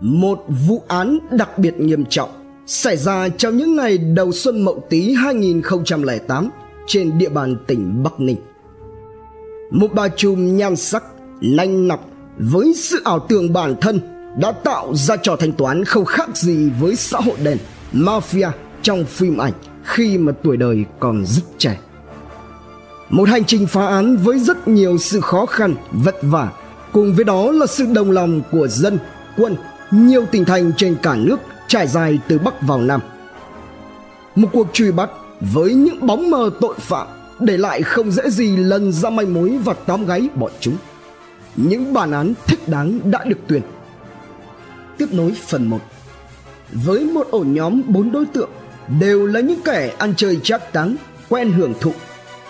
Một vụ án đặc biệt nghiêm trọng xảy ra trong những ngày đầu xuân Mậu Tý 2008 trên địa bàn tỉnh Bắc Ninh. Một bà trùm nhan sắc, lanh nọc với sự ảo tưởng bản thân đã tạo ra trò thanh toán không khác gì với xã hội đen, mafia trong phim ảnh khi mà tuổi đời còn rất trẻ. Một hành trình phá án với rất nhiều sự khó khăn, vất vả, cùng với đó là sự đồng lòng của dân, quân, nhiều tỉnh thành trên cả nước trải dài từ Bắc vào Nam. Một cuộc truy bắt với những bóng mờ tội phạm để lại không dễ gì lần ra manh mối và tóm gáy bọn chúng. Những bản án thích đáng đã được tuyên. Tiếp nối phần 1 Với một ổ nhóm bốn đối tượng đều là những kẻ ăn chơi chắc táng, quen hưởng thụ.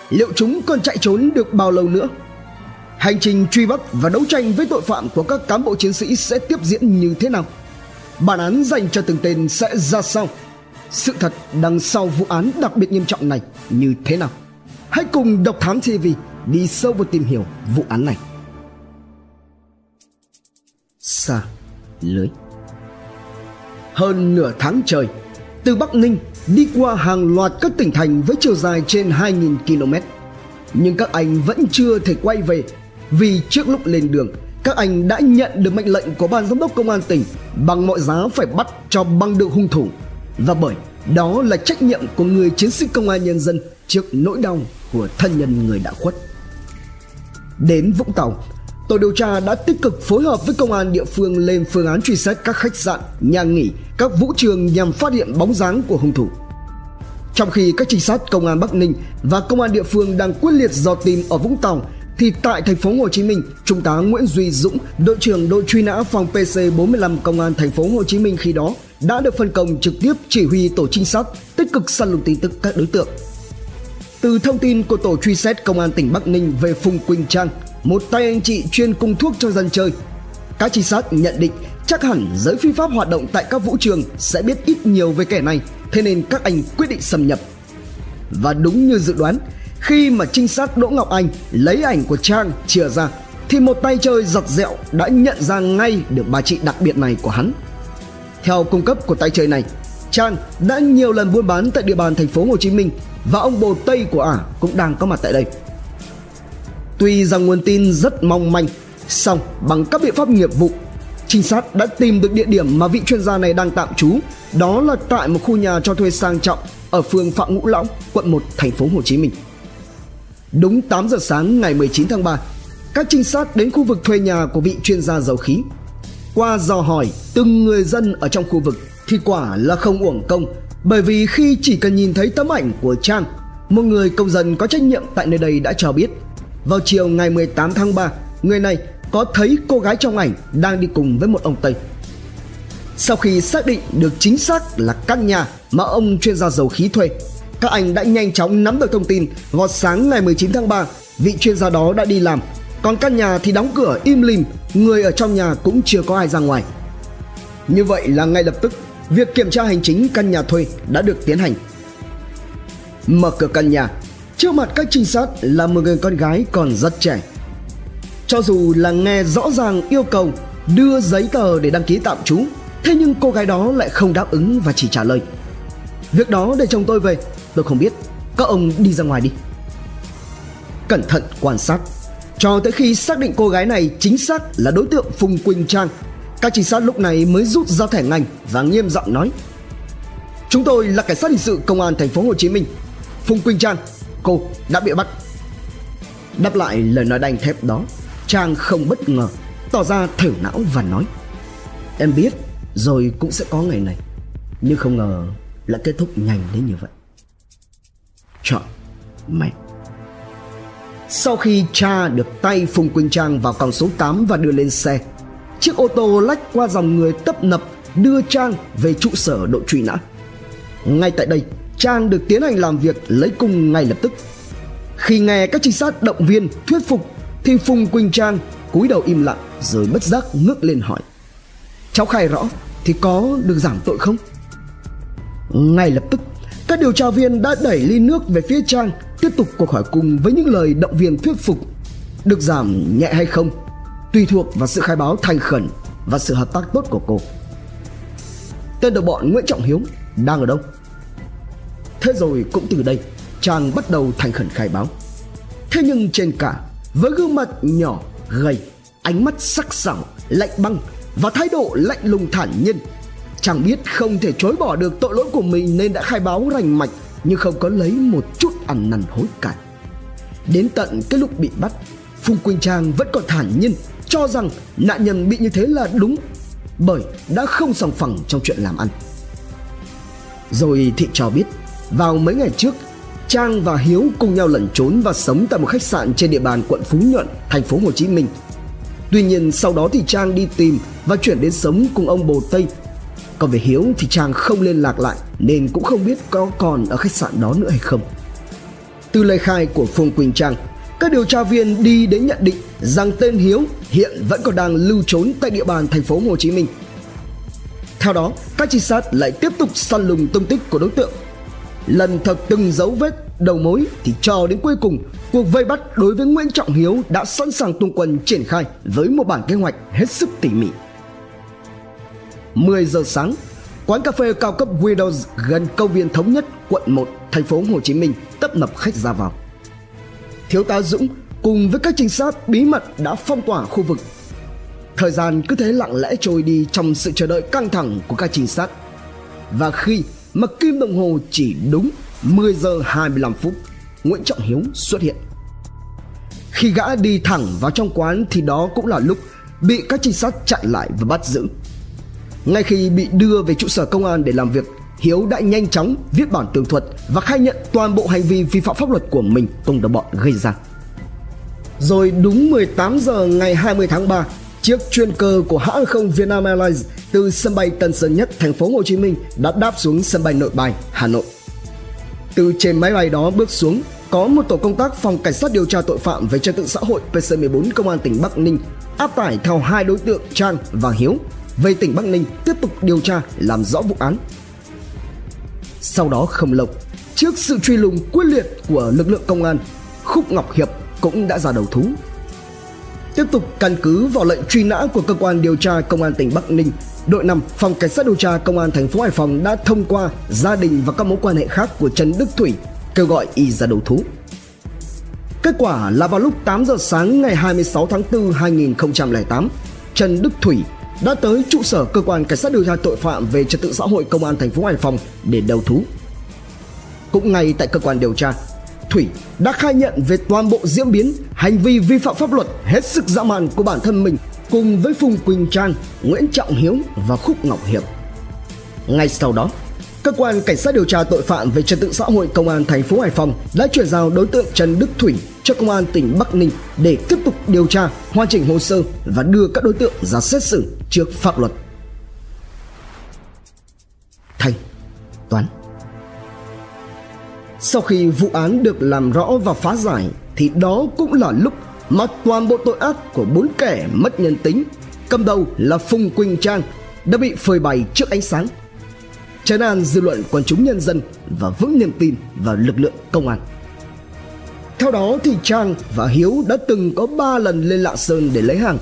Liệu chúng còn chạy trốn được bao lâu nữa? Hành trình truy bắt và đấu tranh với tội phạm của các cán bộ chiến sĩ sẽ tiếp diễn như thế nào? Bản án dành cho từng tên sẽ ra sao? Sự thật đằng sau vụ án đặc biệt nghiêm trọng này như thế nào? Hãy cùng Độc Thám TV đi sâu vào tìm hiểu vụ án này. Xa lưới Hơn nửa tháng trời, từ Bắc Ninh đi qua hàng loạt các tỉnh thành với chiều dài trên 2.000 km. Nhưng các anh vẫn chưa thể quay về vì trước lúc lên đường các anh đã nhận được mệnh lệnh của ban giám đốc công an tỉnh bằng mọi giá phải bắt cho băng được hung thủ và bởi đó là trách nhiệm của người chiến sĩ công an nhân dân trước nỗi đau của thân nhân người đã khuất. Đến Vũng Tàu, tổ điều tra đã tích cực phối hợp với công an địa phương lên phương án truy xét các khách sạn, nhà nghỉ, các vũ trường nhằm phát hiện bóng dáng của hung thủ. Trong khi các trinh sát công an Bắc Ninh và công an địa phương đang quyết liệt dò tìm ở Vũng Tàu thì tại thành phố Hồ Chí Minh, Trung tá Nguyễn Duy Dũng, đội trưởng đội truy nã phòng PC 45 công an thành phố Hồ Chí Minh khi đó đã được phân công trực tiếp chỉ huy tổ trinh sát tích cực săn lùng tin tức các đối tượng. Từ thông tin của tổ truy xét công an tỉnh Bắc Ninh về Phùng Quỳnh Trang, một tay anh chị chuyên cung thuốc cho dân chơi, các trinh sát nhận định chắc hẳn giới phi pháp hoạt động tại các vũ trường sẽ biết ít nhiều về kẻ này, thế nên các anh quyết định xâm nhập. Và đúng như dự đoán, khi mà trinh sát Đỗ Ngọc Anh lấy ảnh của Trang chia ra thì một tay chơi giật dẹo đã nhận ra ngay được bà chị đặc biệt này của hắn. Theo cung cấp của tay chơi này, Trang đã nhiều lần buôn bán tại địa bàn thành phố Hồ Chí Minh và ông bồ Tây của ả cũng đang có mặt tại đây. Tuy rằng nguồn tin rất mong manh, song bằng các biện pháp nghiệp vụ, trinh sát đã tìm được địa điểm mà vị chuyên gia này đang tạm trú, đó là tại một khu nhà cho thuê sang trọng ở phường Phạm Ngũ Lão, quận 1, thành phố Hồ Chí Minh. Đúng 8 giờ sáng ngày 19 tháng 3, các trinh sát đến khu vực thuê nhà của vị chuyên gia dầu khí. Qua dò hỏi từng người dân ở trong khu vực thì quả là không uổng công bởi vì khi chỉ cần nhìn thấy tấm ảnh của Trang, một người công dân có trách nhiệm tại nơi đây đã cho biết vào chiều ngày 18 tháng 3, người này có thấy cô gái trong ảnh đang đi cùng với một ông Tây. Sau khi xác định được chính xác là căn nhà mà ông chuyên gia dầu khí thuê các anh đã nhanh chóng nắm được thông tin. Vào sáng ngày 19 tháng 3 vị chuyên gia đó đã đi làm. Còn căn nhà thì đóng cửa im lìm, người ở trong nhà cũng chưa có ai ra ngoài. Như vậy là ngay lập tức, việc kiểm tra hành chính căn nhà thuê đã được tiến hành. Mở cửa căn nhà, trước mặt các trinh sát là một người con gái còn rất trẻ. Cho dù là nghe rõ ràng yêu cầu, đưa giấy tờ để đăng ký tạm trú, thế nhưng cô gái đó lại không đáp ứng và chỉ trả lời. Việc đó để chồng tôi về Tôi không biết. Các ông đi ra ngoài đi. Cẩn thận quan sát. Cho tới khi xác định cô gái này chính xác là đối tượng Phùng Quỳnh Trang, Các trinh sát lúc này mới rút ra thẻ ngành và nghiêm giọng nói, Chúng tôi là cảnh sát hình sự công an thành phố Hồ Chí Minh. Phùng Quỳnh Trang, Cô đã bị bắt. Đáp lại lời nói đanh thép đó, Trang không bất ngờ Tỏ ra thở não và nói, Em biết rồi cũng sẽ có ngày này, Nhưng không ngờ lại kết thúc nhanh đến như vậy chọn mẹ sau khi cha được tay Phùng Quỳnh Trang vào còng số 8 và đưa lên xe, Chiếc ô tô lách qua dòng người tấp nập đưa Trang về trụ sở đội truy nã. Ngay tại đây, Trang được tiến hành làm việc lấy cung ngay lập tức. Khi nghe các trinh sát động viên, thuyết phục, Thì Phùng Quỳnh Trang cúi đầu im lặng rồi bất giác ngước lên hỏi. Cháu khai rõ thì có được giảm tội không? Ngay lập tức các điều tra viên đã đẩy ly nước về phía Trang, Tiếp tục cuộc hỏi cùng với những lời động viên thuyết phục, Được giảm nhẹ hay không, Tùy thuộc vào sự khai báo thành khẩn và sự hợp tác tốt của cô. Tên đồng bọn Nguyễn Trọng Hiếu đang ở đâu? Thế rồi cũng từ đây, Trang bắt đầu thành khẩn khai báo Thế nhưng trên cả, Với gương mặt nhỏ, gầy, Ánh mắt sắc sảo, lạnh băng Và thái độ lạnh lùng thản nhiên Chàng biết không thể chối bỏ được tội lỗi của mình Nên đã khai báo rành mạch Nhưng không có lấy một chút ăn năn hối cải Đến tận cái lúc bị bắt Phùng Quỳnh Trang vẫn còn thản nhiên Cho rằng nạn nhân bị như thế là đúng Bởi đã không sòng phẳng trong chuyện làm ăn Rồi Thị cho biết Vào mấy ngày trước Trang và Hiếu cùng nhau lẩn trốn và sống tại một khách sạn trên địa bàn quận Phú Nhuận, thành phố Hồ Chí Minh. Tuy nhiên sau đó thì Trang đi tìm và chuyển đến sống cùng ông Bồ Tây. Còn về Hiếu thì Trang không liên lạc lại nên cũng không biết có còn ở khách sạn đó nữa hay không. Từ lời khai của Phương Quỳnh Trang, các điều tra viên đi đến nhận định rằng tên Hiếu hiện vẫn còn đang lưu trốn tại địa bàn thành phố Hồ Chí Minh. Theo đó, các trinh sát lại tiếp tục săn lùng tung tích của đối tượng lần thật từng dấu vết đầu mối thì cho đến cuối cùng cuộc vây bắt đối với Nguyễn Trọng Hiếu đã sẵn sàng tung quân triển khai với một bản kế hoạch hết sức tỉ mỉ. 10 giờ sáng, quán cà phê cao cấp Widows gần công viên thống nhất quận 1 thành phố Hồ Chí Minh tấp nập khách ra vào. Thiếu tá Dũng cùng với các trinh sát bí mật đã phong tỏa khu vực. Thời gian cứ thế lặng lẽ trôi đi trong sự chờ đợi căng thẳng của các trinh sát. Và khi mà kim đồng hồ chỉ đúng 10 giờ 25 phút Nguyễn Trọng Hiếu xuất hiện Khi gã đi thẳng vào trong quán thì đó cũng là lúc bị các trinh sát chặn lại và bắt giữ ngay khi bị đưa về trụ sở công an để làm việc Hiếu đã nhanh chóng viết bản tường thuật và khai nhận toàn bộ hành vi vi phạm pháp luật của mình cùng đồng bọn gây ra. Rồi đúng 18 giờ ngày 20 tháng 3, chiếc chuyên cơ của hãng không Vietnam Airlines từ sân bay Tân Sơn Nhất, thành phố Hồ Chí Minh đã đáp xuống sân bay Nội Bài, Hà Nội. Từ trên máy bay đó bước xuống, có một tổ công tác phòng cảnh sát điều tra tội phạm về trật tự xã hội PC14 công an tỉnh Bắc Ninh áp tải theo hai đối tượng Trang và Hiếu về tỉnh Bắc Ninh tiếp tục điều tra làm rõ vụ án. Sau đó không lâu, trước sự truy lùng quyết liệt của lực lượng công an, Khúc Ngọc Hiệp cũng đã ra đầu thú. Tiếp tục căn cứ vào lệnh truy nã của cơ quan điều tra công an tỉnh Bắc Ninh đội 5 phòng cảnh sát điều tra công an thành phố Hải Phòng đã thông qua gia đình và các mối quan hệ khác của Trần Đức Thủy kêu gọi y ra đầu thú. Kết quả là vào lúc 8 giờ sáng ngày 26 tháng 4 2008, Trần Đức Thủy đã tới trụ sở cơ quan cảnh sát điều tra tội phạm về trật tự xã hội công an thành phố Hải Phòng để đầu thú. Cũng ngay tại cơ quan điều tra, Thủy đã khai nhận về toàn bộ diễn biến hành vi vi phạm pháp luật hết sức dã man của bản thân mình cùng với Phùng Quỳnh Trang, Nguyễn Trọng Hiếu và Khúc Ngọc Hiệp. Ngay sau đó, cơ quan cảnh sát điều tra tội phạm về trật tự xã hội công an thành phố Hải Phòng đã chuyển giao đối tượng Trần Đức Thủy cho công an tỉnh Bắc Ninh để tiếp tục điều tra, hoàn chỉnh hồ sơ và đưa các đối tượng ra xét xử trước pháp luật. Thanh Toán. Sau khi vụ án được làm rõ và phá giải, thì đó cũng là lúc mà toàn bộ tội ác của bốn kẻ mất nhân tính, cầm đầu là Phùng Quỳnh Trang, đã bị phơi bày trước ánh sáng, chấn an dư luận quần chúng nhân dân và vững niềm tin vào lực lượng công an. Theo đó thì Trang và Hiếu đã từng có 3 lần lên Lạng Sơn để lấy hàng.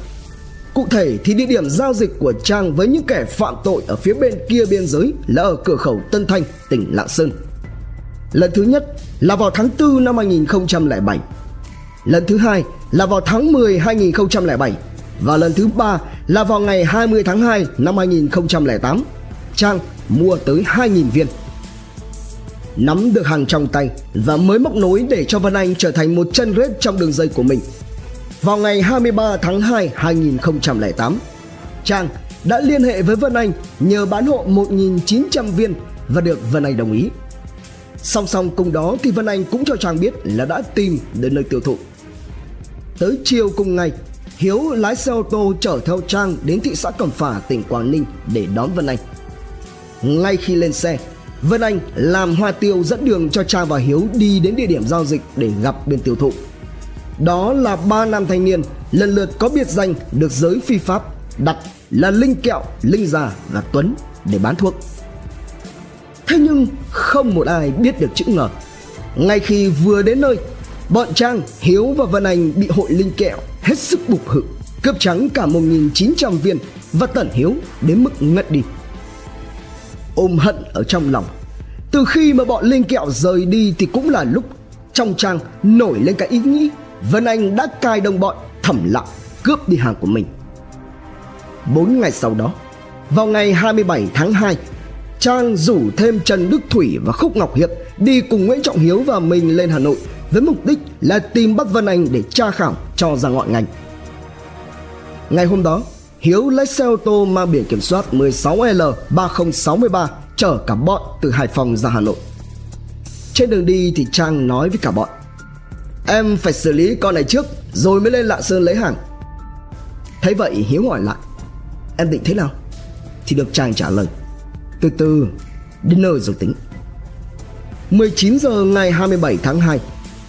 Cụ thể thì địa điểm giao dịch của Trang với những kẻ phạm tội ở phía bên kia biên giới là ở cửa khẩu Tân Thanh, tỉnh Lạng Sơn. Lần thứ nhất là vào tháng 4 năm 2007 Lần thứ hai là vào tháng 10 2007 và lần thứ ba là vào ngày 20 tháng 2 năm 2008. Trang mua tới 2.000 viên. Nắm được hàng trong tay và mới móc nối để cho Vân Anh trở thành một chân rết trong đường dây của mình. Vào ngày 23 tháng 2 2008, Trang đã liên hệ với Vân Anh nhờ bán hộ 1.900 viên và được Vân Anh đồng ý. Song song cùng đó thì Vân Anh cũng cho Trang biết là đã tìm đến nơi tiêu thụ. Tới chiều cùng ngày, Hiếu lái xe ô tô chở theo Trang đến thị xã Cẩm Phả, tỉnh Quảng Ninh để đón Vân Anh. Ngay khi lên xe, Vân Anh làm hoa tiêu dẫn đường cho Trang và Hiếu đi đến địa điểm giao dịch để gặp bên tiêu thụ. Đó là ba nam thanh niên lần lượt có biệt danh được giới phi pháp đặt là Linh Kẹo, Linh Già và Tuấn để bán thuốc. Thế nhưng không một ai biết được chữ ngờ. Ngay khi vừa đến nơi Bọn Trang, Hiếu và Vân Anh bị hội linh kẹo hết sức bục hự, cướp trắng cả 1.900 viên và tẩn hiếu đến mức ngất đi ôm hận ở trong lòng từ khi mà bọn linh kẹo rời đi thì cũng là lúc trong trang nổi lên cái ý nghĩ Vân Anh đã cài đồng bọn thẩm lặng cướp đi hàng của mình. Bốn ngày sau đó, vào ngày 27 tháng 2, Trang rủ thêm Trần Đức Thủy và Khúc Ngọc Hiệp đi cùng Nguyễn Trọng Hiếu và mình lên Hà Nội với mục đích là tìm bắt Vân Anh để tra khảo cho ra ngọn ngành. Ngày hôm đó, Hiếu lấy xe ô tô mang biển kiểm soát 16L3063 chở cả bọn từ Hải Phòng ra Hà Nội. Trên đường đi thì Trang nói với cả bọn Em phải xử lý con này trước, Rồi mới lên Lạng Sơn lấy hàng. Thấy vậy Hiếu hỏi lại, Em định thế nào? Thì được chàng trả lời, Từ từ, Đến nơi rồi tính. 19 giờ ngày 27 tháng 2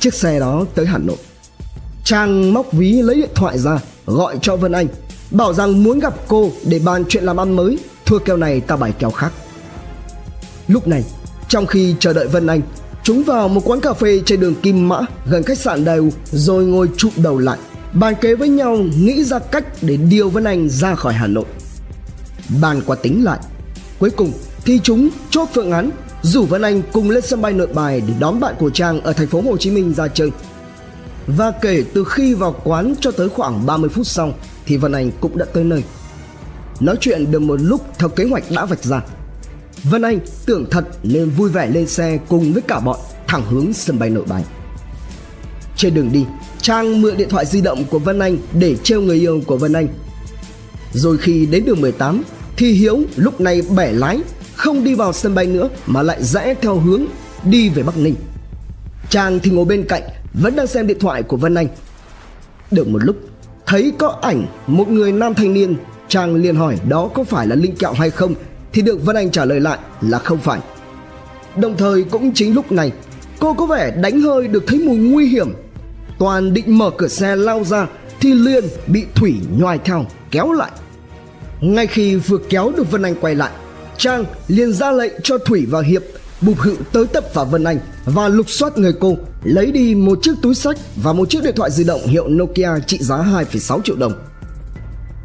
Chiếc xe đó tới Hà Nội. Trang móc ví lấy điện thoại ra, Gọi cho Vân Anh, Bảo rằng muốn gặp cô để bàn chuyện làm ăn mới. Thua kèo này ta bài kèo khác. Lúc này, Trong khi chờ đợi Vân Anh Chúng vào một quán cà phê trên đường Kim Mã gần khách sạn đều rồi ngồi chụp đầu lại, bàn kế với nhau nghĩ ra cách để điều Vân Anh ra khỏi Hà Nội. Bàn qua tính lại, cuối cùng thì chúng chốt phương án rủ Vân Anh cùng lên sân bay Nội Bài để đón bạn của Trang ở thành phố Hồ Chí Minh ra chơi. Và kể từ khi vào quán cho tới khoảng 30 phút sau thì Vân Anh cũng đã tới nơi. Nói chuyện được một lúc theo kế hoạch đã vạch ra Vân Anh tưởng thật nên vui vẻ lên xe cùng với cả bọn thẳng hướng sân bay nội bài. Trên đường đi, Trang mượn điện thoại di động của Vân Anh để trêu người yêu của Vân Anh. Rồi khi đến đường 18 thì Hiếu lúc này bẻ lái không đi vào sân bay nữa mà lại rẽ theo hướng đi về Bắc Ninh. Trang thì ngồi bên cạnh vẫn đang xem điện thoại của Vân Anh. Được một lúc thấy có ảnh một người nam thanh niên Trang liền hỏi đó có phải là Linh Kẹo hay không thì được Vân Anh trả lời lại là không phải. Đồng thời cũng chính lúc này, cô có vẻ đánh hơi được thấy mùi nguy hiểm. Toàn định mở cửa xe lao ra thì liền bị Thủy nhoài theo kéo lại. Ngay khi vừa kéo được Vân Anh quay lại, Trang liền ra lệnh cho Thủy và Hiệp bục hự tới tập vào Vân Anh và lục soát người cô, lấy đi một chiếc túi sách và một chiếc điện thoại di động hiệu Nokia trị giá 2,6 triệu đồng.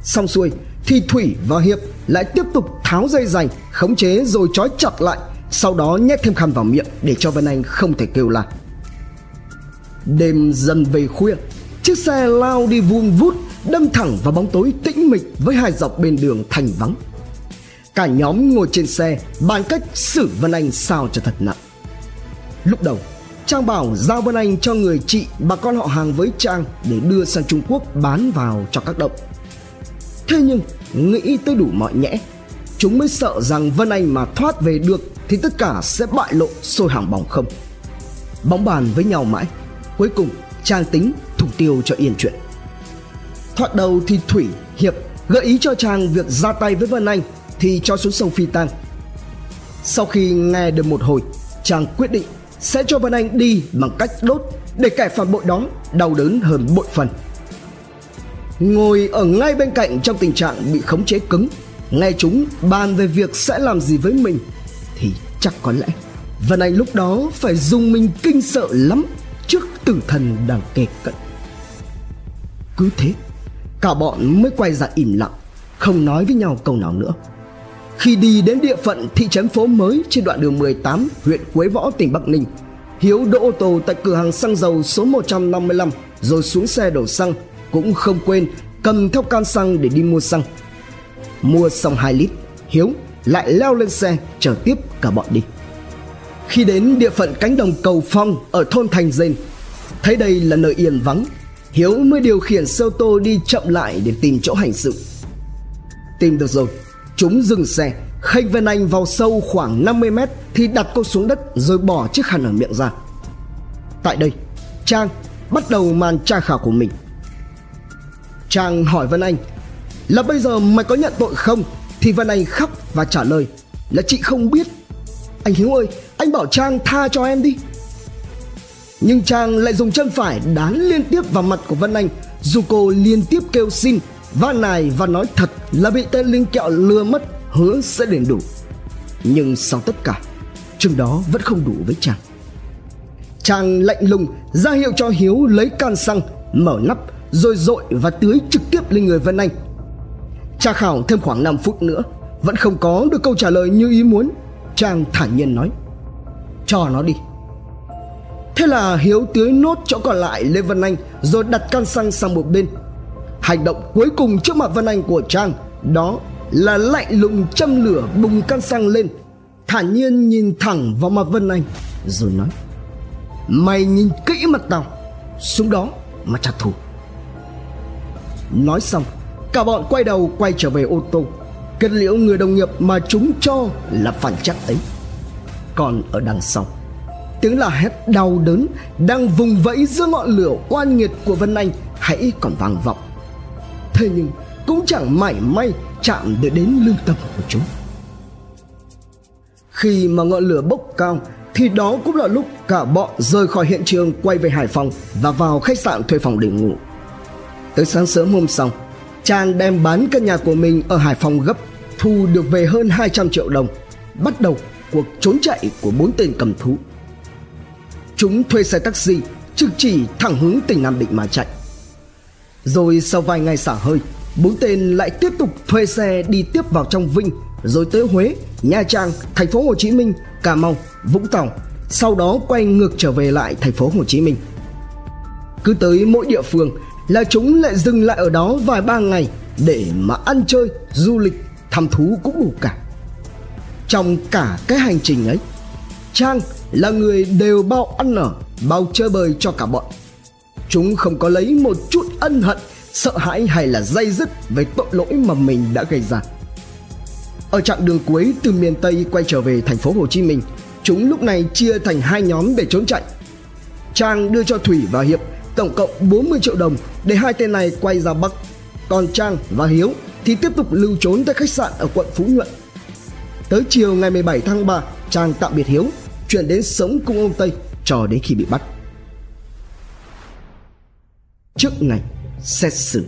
Xong xuôi, thì Thủy và Hiệp lại tiếp tục tháo dây dành, khống chế rồi trói chặt lại, sau đó nhét thêm khăn vào miệng để cho Vân Anh không thể kêu la. Đêm dần về khuya, chiếc xe lao đi vun vút, đâm thẳng vào bóng tối tĩnh mịch với hai dọc bên đường thành vắng. Cả nhóm ngồi trên xe bàn cách xử Vân Anh sao cho thật nặng. Lúc đầu, Trang bảo giao Vân Anh cho người chị bà con họ hàng với Trang để đưa sang Trung Quốc bán vào cho các động. Thế nhưng nghĩ tới đủ mọi nhẽ Chúng mới sợ rằng Vân Anh mà thoát về được Thì tất cả sẽ bại lộ sôi hàng bỏng không. Bóng bàn với nhau mãi Cuối cùng Trang tính thủ tiêu cho yên chuyện. Thoát đầu thì Thủy, Hiệp gợi ý cho Trang việc ra tay với Vân Anh Thì cho xuống sông Phi Tang. Sau khi nghe được một hồi Trang quyết định sẽ cho Vân Anh đi bằng cách đốt Để kẻ phản bội đó đau đớn hơn bội phần ngồi ở ngay bên cạnh trong tình trạng bị khống chế cứng nghe chúng bàn về việc sẽ làm gì với mình thì chắc có lẽ Vân Anh lúc đó phải dùng mình kinh sợ lắm trước tử thần đang kề cận. Cứ thế, cả bọn mới quay ra im lặng, không nói với nhau câu nào nữa. Khi đi đến địa phận thị trấn phố mới trên đoạn đường 18 huyện Quế Võ tỉnh Bắc Ninh, Hiếu đỗ ô tô tại cửa hàng xăng dầu số 155 rồi xuống xe đổ xăng cũng không quên cầm theo can xăng để đi mua xăng. Mua xong 2 lít, Hiếu lại leo lên xe chở tiếp cả bọn đi. Khi đến địa phận cánh đồng cầu phong ở thôn Thành Dên, thấy đây là nơi yên vắng, Hiếu mới điều khiển xe ô tô đi chậm lại để tìm chỗ hành sự. Tìm được rồi, chúng dừng xe, khênh Vân Anh vào sâu khoảng 50 mét thì đặt cô xuống đất rồi bỏ chiếc khăn ở miệng ra. Tại đây, Trang bắt đầu màn tra khảo của mình – Trang hỏi Vân Anh, Là bây giờ mày có nhận tội không? Thì Vân Anh khóc và trả lời, Là chị không biết. Anh Hiếu ơi, anh bảo Trang tha cho em đi. Nhưng Trang lại dùng chân phải đán liên tiếp vào mặt của Vân Anh, Dù cô liên tiếp kêu xin Và nài và nói thật là bị tên Linh Kẹo lừa mất, Hứa sẽ đền đủ. Nhưng sau tất cả, Chừng đó vẫn không đủ với Trang. Trang lạnh lùng ra hiệu cho Hiếu lấy can xăng, Mở nắp rồi dội và tưới trực tiếp lên người Vân Anh. Tra khảo thêm khoảng 5 phút nữa, Vẫn không có được câu trả lời như ý muốn Trang thản nhiên nói. Cho nó đi. Thế là Hiếu tưới nốt chỗ còn lại lên Vân Anh Rồi đặt can xăng sang một bên. Hành động cuối cùng trước mặt Vân Anh của Trang Đó là lạnh lùng châm lửa bùng can xăng lên, Thản nhiên nhìn thẳng vào mặt Vân Anh Rồi nói. Mày nhìn kỹ mặt tao, Xuống đó mà trả thù. Nói xong, Cả bọn quay đầu quay trở về ô tô. Kết liễu người đồng nghiệp mà chúng cho là phản chắc ấy. Còn ở đằng sau, Tiếng là hét đau đớn Đang vùng vẫy giữa ngọn lửa oan nghiệt của Vân Anh Hãy còn vang vọng. Thế nhưng cũng chẳng mảy may chạm được đến lương tâm của chúng. Khi mà ngọn lửa bốc cao, Thì đó cũng là lúc cả bọn rời khỏi hiện trường, quay về Hải Phòng Và vào khách sạn thuê phòng để ngủ. Tới sáng sớm hôm sau Trang đem bán căn nhà của mình ở Hải Phòng gấp Thu được về hơn 200 triệu đồng Bắt đầu cuộc trốn chạy của bốn tên cầm thú. Chúng thuê xe taxi trực chỉ thẳng hướng tỉnh Nam Định mà chạy. Rồi sau vài ngày xả hơi Bốn tên lại tiếp tục thuê xe đi tiếp vào trong Vinh Rồi tới Huế, Nha Trang, thành phố Hồ Chí Minh, Cà Mau, Vũng Tàu Sau đó quay ngược trở về lại thành phố Hồ Chí Minh. Cứ tới mỗi địa phương là chúng lại dừng lại ở đó vài ba ngày để mà ăn chơi, du lịch, thăm thú cũng đủ cả. Trong cả cái hành trình ấy, Trang là người đều bao ăn ở, bao chơi bời cho cả bọn. Chúng không có lấy một chút ân hận, sợ hãi hay là dây dứt về tội lỗi mà mình đã gây ra. Ở chặng đường cuối từ miền Tây quay trở về thành phố Hồ Chí Minh, chúng lúc này chia thành hai nhóm để trốn chạy. Trang đưa cho Thủy và Hiệp tổng cộng 40 triệu đồng để hai tên này quay ra Bắc. Còn Trang và Hiếu thì tiếp tục lưu trốn tại khách sạn ở quận Phú Nhuận. Tới chiều ngày 17 tháng 3, Trang tạm biệt Hiếu, chuyển đến sống cùng ông Tây cho đến khi bị bắt. Trước ngày xét xử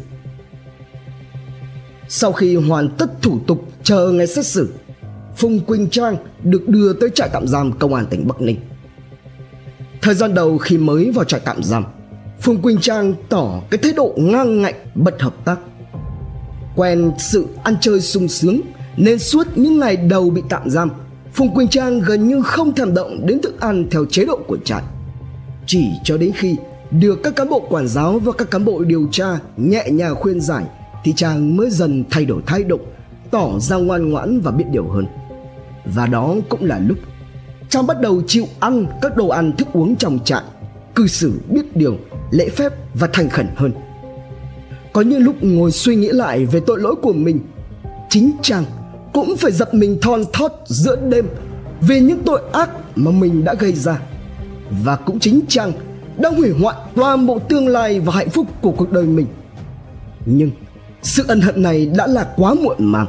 Sau khi hoàn tất thủ tục chờ ngày xét xử, Phùng Quỳnh Trang được đưa tới trại tạm giam công an tỉnh Bắc Ninh. Thời gian đầu khi mới vào trại tạm giam, Phương Quỳnh Trang tỏ cái thái độ ngang ngạnh, bất hợp tác. Quen sự ăn chơi sung sướng, Nên suốt những ngày đầu bị tạm giam Phùng Quỳnh Trang gần như không thèm động đến thức ăn theo chế độ của trại. Chỉ cho đến khi được các cán bộ quản giáo và các cán bộ điều tra nhẹ nhàng khuyên giải, Thì Trang mới dần thay đổi thái độ, Tỏ ra ngoan ngoãn và biết điều hơn. Và đó cũng là lúc Trang bắt đầu chịu ăn các đồ ăn thức uống trong trại, Cư xử biết điều lễ phép và thành khẩn hơn. Có những lúc ngồi suy nghĩ lại về tội lỗi của mình, chính chàng cũng phải giật mình thon thót giữa đêm về những tội ác mà mình đã gây ra. Và cũng chính chàng đã hủy hoại toàn bộ tương lai và hạnh phúc của cuộc đời mình. Nhưng sự ân hận này đã là quá muộn màng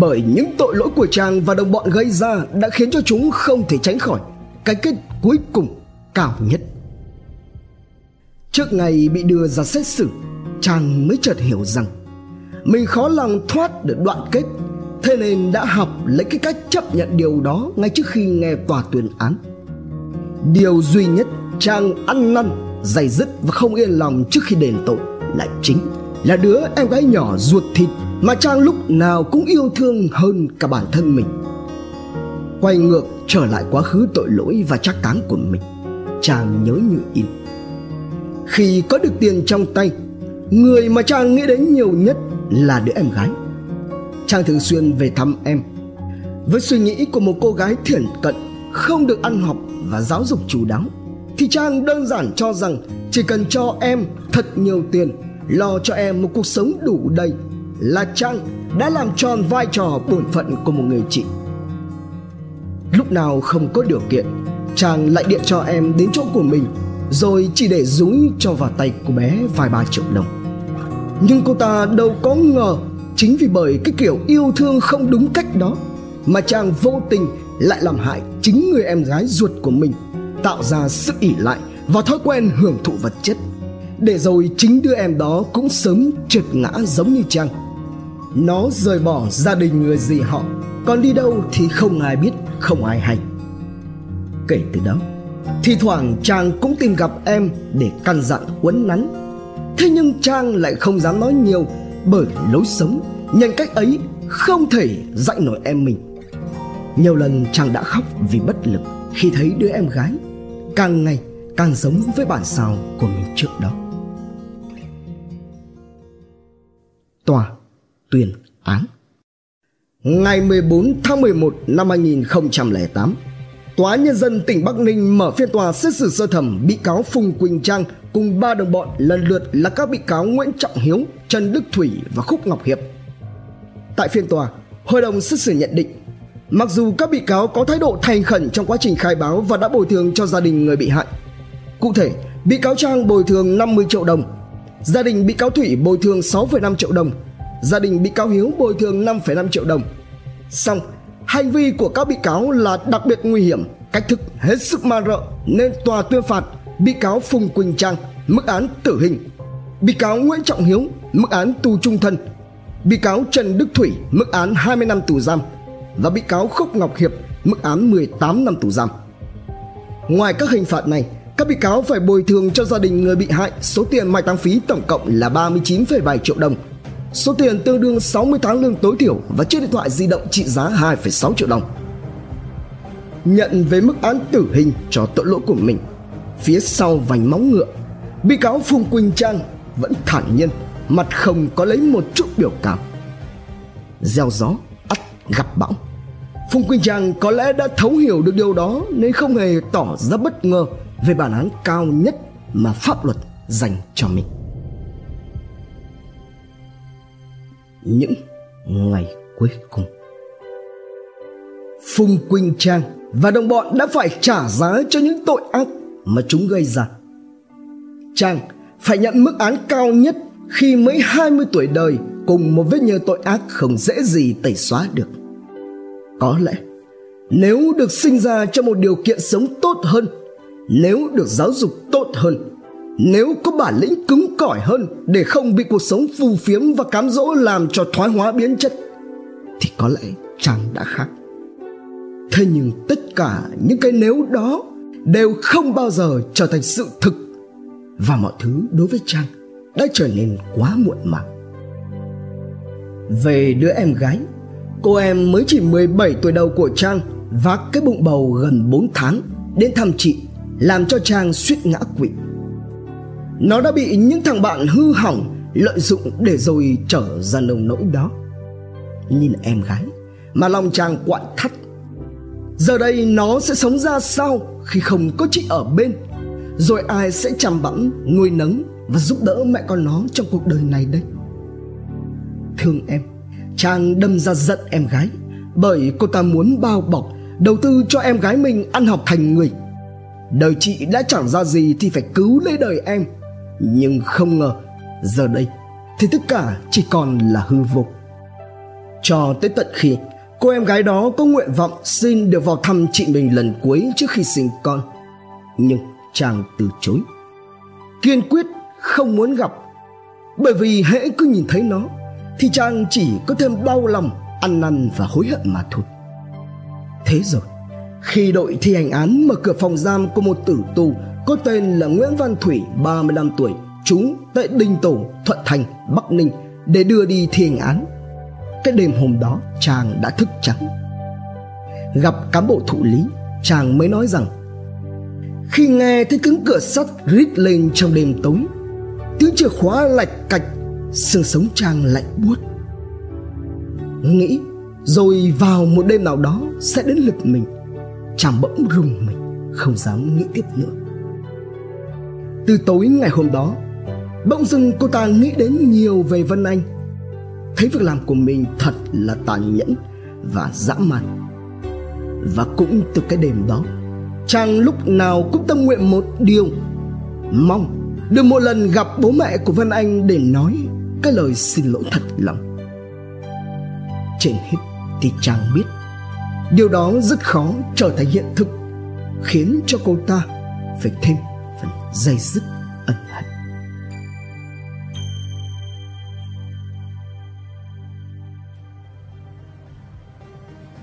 bởi những tội lỗi của chàng và đồng bọn gây ra đã khiến cho chúng không thể tránh khỏi cái kết cuối cùng cao nhất. Trước ngày bị đưa ra xét xử, Chàng mới chợt hiểu rằng Mình khó lòng thoát được đoạn kết, Thế nên đã học lấy cái cách chấp nhận điều đó Ngay trước khi nghe tòa tuyên án. Điều duy nhất, chàng ăn năn, Dày dứt và không yên lòng trước khi đền tội Là chính là đứa em gái nhỏ ruột thịt Mà chàng lúc nào cũng yêu thương hơn cả bản thân mình. Quay ngược trở lại quá khứ tội lỗi và trắc táng của mình, Chàng nhớ như in khi có được tiền trong tay, người mà chàng nghĩ đến nhiều nhất là đứa em gái. Chàng thường xuyên về thăm em. Với suy nghĩ của một cô gái thiển cận, không được ăn học và giáo dục chú đáo, thì trang đơn giản cho rằng chỉ cần cho em thật nhiều tiền, lo cho em một cuộc sống đủ đầy, là trang đã làm tròn vai trò bổn phận của một người chị. Lúc nào không có điều kiện, chàng lại điện cho em đến chỗ của mình rồi chỉ để dúi cho vào tay cô bé vài ba triệu đồng. Nhưng cô ta đâu có ngờ, chính vì bởi cái kiểu yêu thương không đúng cách đó, mà chàng vô tình lại làm hại chính người em gái ruột của mình, tạo ra sự ỉ lại và thói quen hưởng thụ vật chất. Để rồi chính đứa em đó cũng sớm trượt ngã giống như chàng. Nó rời bỏ gia đình người gì họ, còn đi đâu thì không ai biết, không ai hay. Kể từ đó thì thoảng chàng cũng tìm gặp em để căn dặn uốn nắn. Thế nhưng Trang lại không dám nói nhiều, Bởi lối sống, Nhân cách ấy không thể dạy nổi em mình. Nhiều lần trang đã khóc vì bất lực Khi thấy đứa em gái. Càng ngày, càng giống với bản sao của mình trước đó. Tòa tuyên án. Ngày 14 tháng 11 năm 2008 Tòa Nhân dân tỉnh Bắc Ninh mở phiên tòa xét xử sơ thẩm bị cáo Phùng Quỳnh Trang cùng ba đồng bọn lần lượt là các bị cáo Nguyễn Trọng Hiếu, Trần Đức Thủy và Khúc Ngọc Hiệp. Tại phiên tòa, hội đồng xét xử nhận định Mặc dù các bị cáo có thái độ thành khẩn trong quá trình khai báo và đã bồi thường cho gia đình người bị hại. Cụ thể, bị cáo Trang bồi thường 50 triệu đồng, gia đình bị cáo Thủy bồi thường 6,5 triệu đồng, gia đình bị cáo Hiếu bồi thường 5,5 triệu đồng. Xong, hành vi của các bị cáo là đặc biệt nguy hiểm, cách thức hết sức man rợ nên tòa tuyên phạt bị cáo Phùng Quỳnh Trang mức án tử hình, bị cáo Nguyễn Trọng Hiếu mức án tù trung thân, bị cáo Trần Đức Thủy mức án 20 năm tù giam và bị cáo Khúc Ngọc Hiệp mức án 18 năm tù giam. Ngoài các hình phạt này, các bị cáo phải bồi thường cho gia đình người bị hại số tiền mai táng phí tổng cộng là 39,7 triệu đồng. Số tiền tương đương 60 tháng lương tối thiểu và chiếc điện thoại di động trị giá 2,6 triệu đồng. Nhận về mức án tử hình cho tội lỗi của mình, phía sau vành móng ngựa, bị cáo Phùng Quỳnh Trang vẫn thản nhiên, mặt không có lấy một chút biểu cảm. Gieo gió ắt gặp bão. Phùng Quỳnh Trang có lẽ đã thấu hiểu được điều đó nên không hề tỏ ra bất ngờ về bản án cao nhất mà pháp luật dành cho mình. Những ngày cuối cùng Phùng Quỳnh Trang và đồng bọn đã phải trả giá cho những tội ác mà chúng gây ra. Trang phải nhận mức án cao nhất khi mới 20 tuổi đời cùng một vết nhơ tội ác không dễ gì tẩy xóa được. Có lẽ nếu được sinh ra trong một điều kiện sống tốt hơn, nếu được giáo dục tốt hơn nếu có bản lĩnh cứng cỏi hơn để không bị cuộc sống phù phiếm và cám dỗ làm cho thoái hóa biến chất, thì có lẽ chàng đã khác thế nhưng tất cả những cái nếu đó đều không bao giờ trở thành sự thực, và mọi thứ đối với trang đã trở nên quá muộn màng về đứa em gái, cô em mới chỉ 17 tuổi đầu của trang vác cái bụng bầu gần 4 tháng đến thăm chị, làm cho Trang suýt ngã quỵ. Nó đã bị những thằng bạn hư hỏng lợi dụng để rồi trở ra nông nỗi đó. Nhìn em gái mà lòng chàng quặn thắt. Giờ đây nó sẽ sống ra sao khi không có chị ở bên? Rồi ai sẽ chăm bẵm, nuôi nấng và giúp đỡ mẹ con nó trong cuộc đời này đây? Thương em, chàng đâm ra giận em gái bởi cô ta muốn bao bọc đầu tư cho em gái mình ăn học thành người Đời chị đã chẳng ra gì thì phải cứu lấy đời em nhưng không ngờ, Giờ đây Thì tất cả chỉ còn là hư vô. Cho tới tận khi Cô em gái đó có nguyện vọng xin được vào thăm chị mình lần cuối trước khi sinh con. Nhưng chàng từ chối. Kiên quyết không muốn gặp. Bởi vì hễ cứ nhìn thấy nó, Thì chàng chỉ có thêm đau lòng, Ăn năn và hối hận mà thôi. Thế rồi, khi đội thi hành án mở cửa phòng giam của một tử tù có tên là Nguyễn Văn Thủy 35 tuổi trú tại đình Tổ, Thuận Thành, Bắc Ninh để đưa đi thi hành án. Cái đêm hôm đó chàng đã thức trắng. Gặp cán bộ thụ lý, chàng mới nói rằng khi nghe thấy cứng cửa sắt rít lên trong đêm tối tiếng chìa khóa lạch cạch xương sống chàng lạnh buốt nghĩ rồi vào một đêm nào đó sẽ đến lượt mình chàng bỗng rùng mình không dám nghĩ tiếp nữa từ tối ngày hôm đó, bỗng dưng cô ta nghĩ đến nhiều về vân anh. Thấy việc làm của mình thật là tàn nhẫn và dã man. Và cũng từ cái đêm đó, chàng lúc nào cũng tâm nguyện một điều, mong được một lần gặp bố mẹ của vân anh để nói cái lời xin lỗi thật lòng. Trên hết thì chàng biết, điều đó rất khó trở thành hiện thực, khiến cho cô ta phải thêm dây dứt ân hận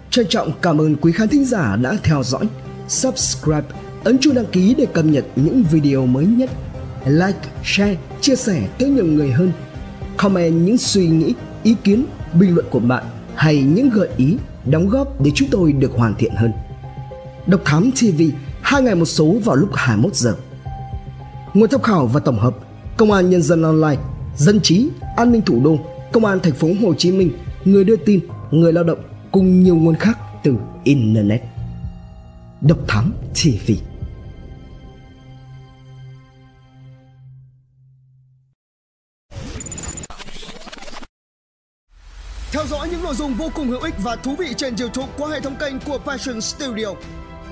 trân trọng cảm ơn quý khán thính giả đã theo dõi subscribe ấn chuông đăng ký để cập nhật những video mới nhất like share chia sẻ tới nhiều người hơn comment những suy nghĩ ý kiến bình luận của bạn hay những gợi ý, đóng góp để chúng tôi được hoàn thiện hơn. Độc Thám TV, hai ngày một số vào lúc 21 giờ. Nguồn tham khảo và tổng hợp: Công an Nhân dân Online, Dân trí, An ninh thủ đô, Công an thành phố Hồ Chí Minh, người đưa tin, người lao động cùng nhiều nguồn khác từ internet. Độc Thám TV. Theo dõi những nội dung vô cùng hữu ích và thú vị trên YouTube qua hệ thống kênh của Passion Studio.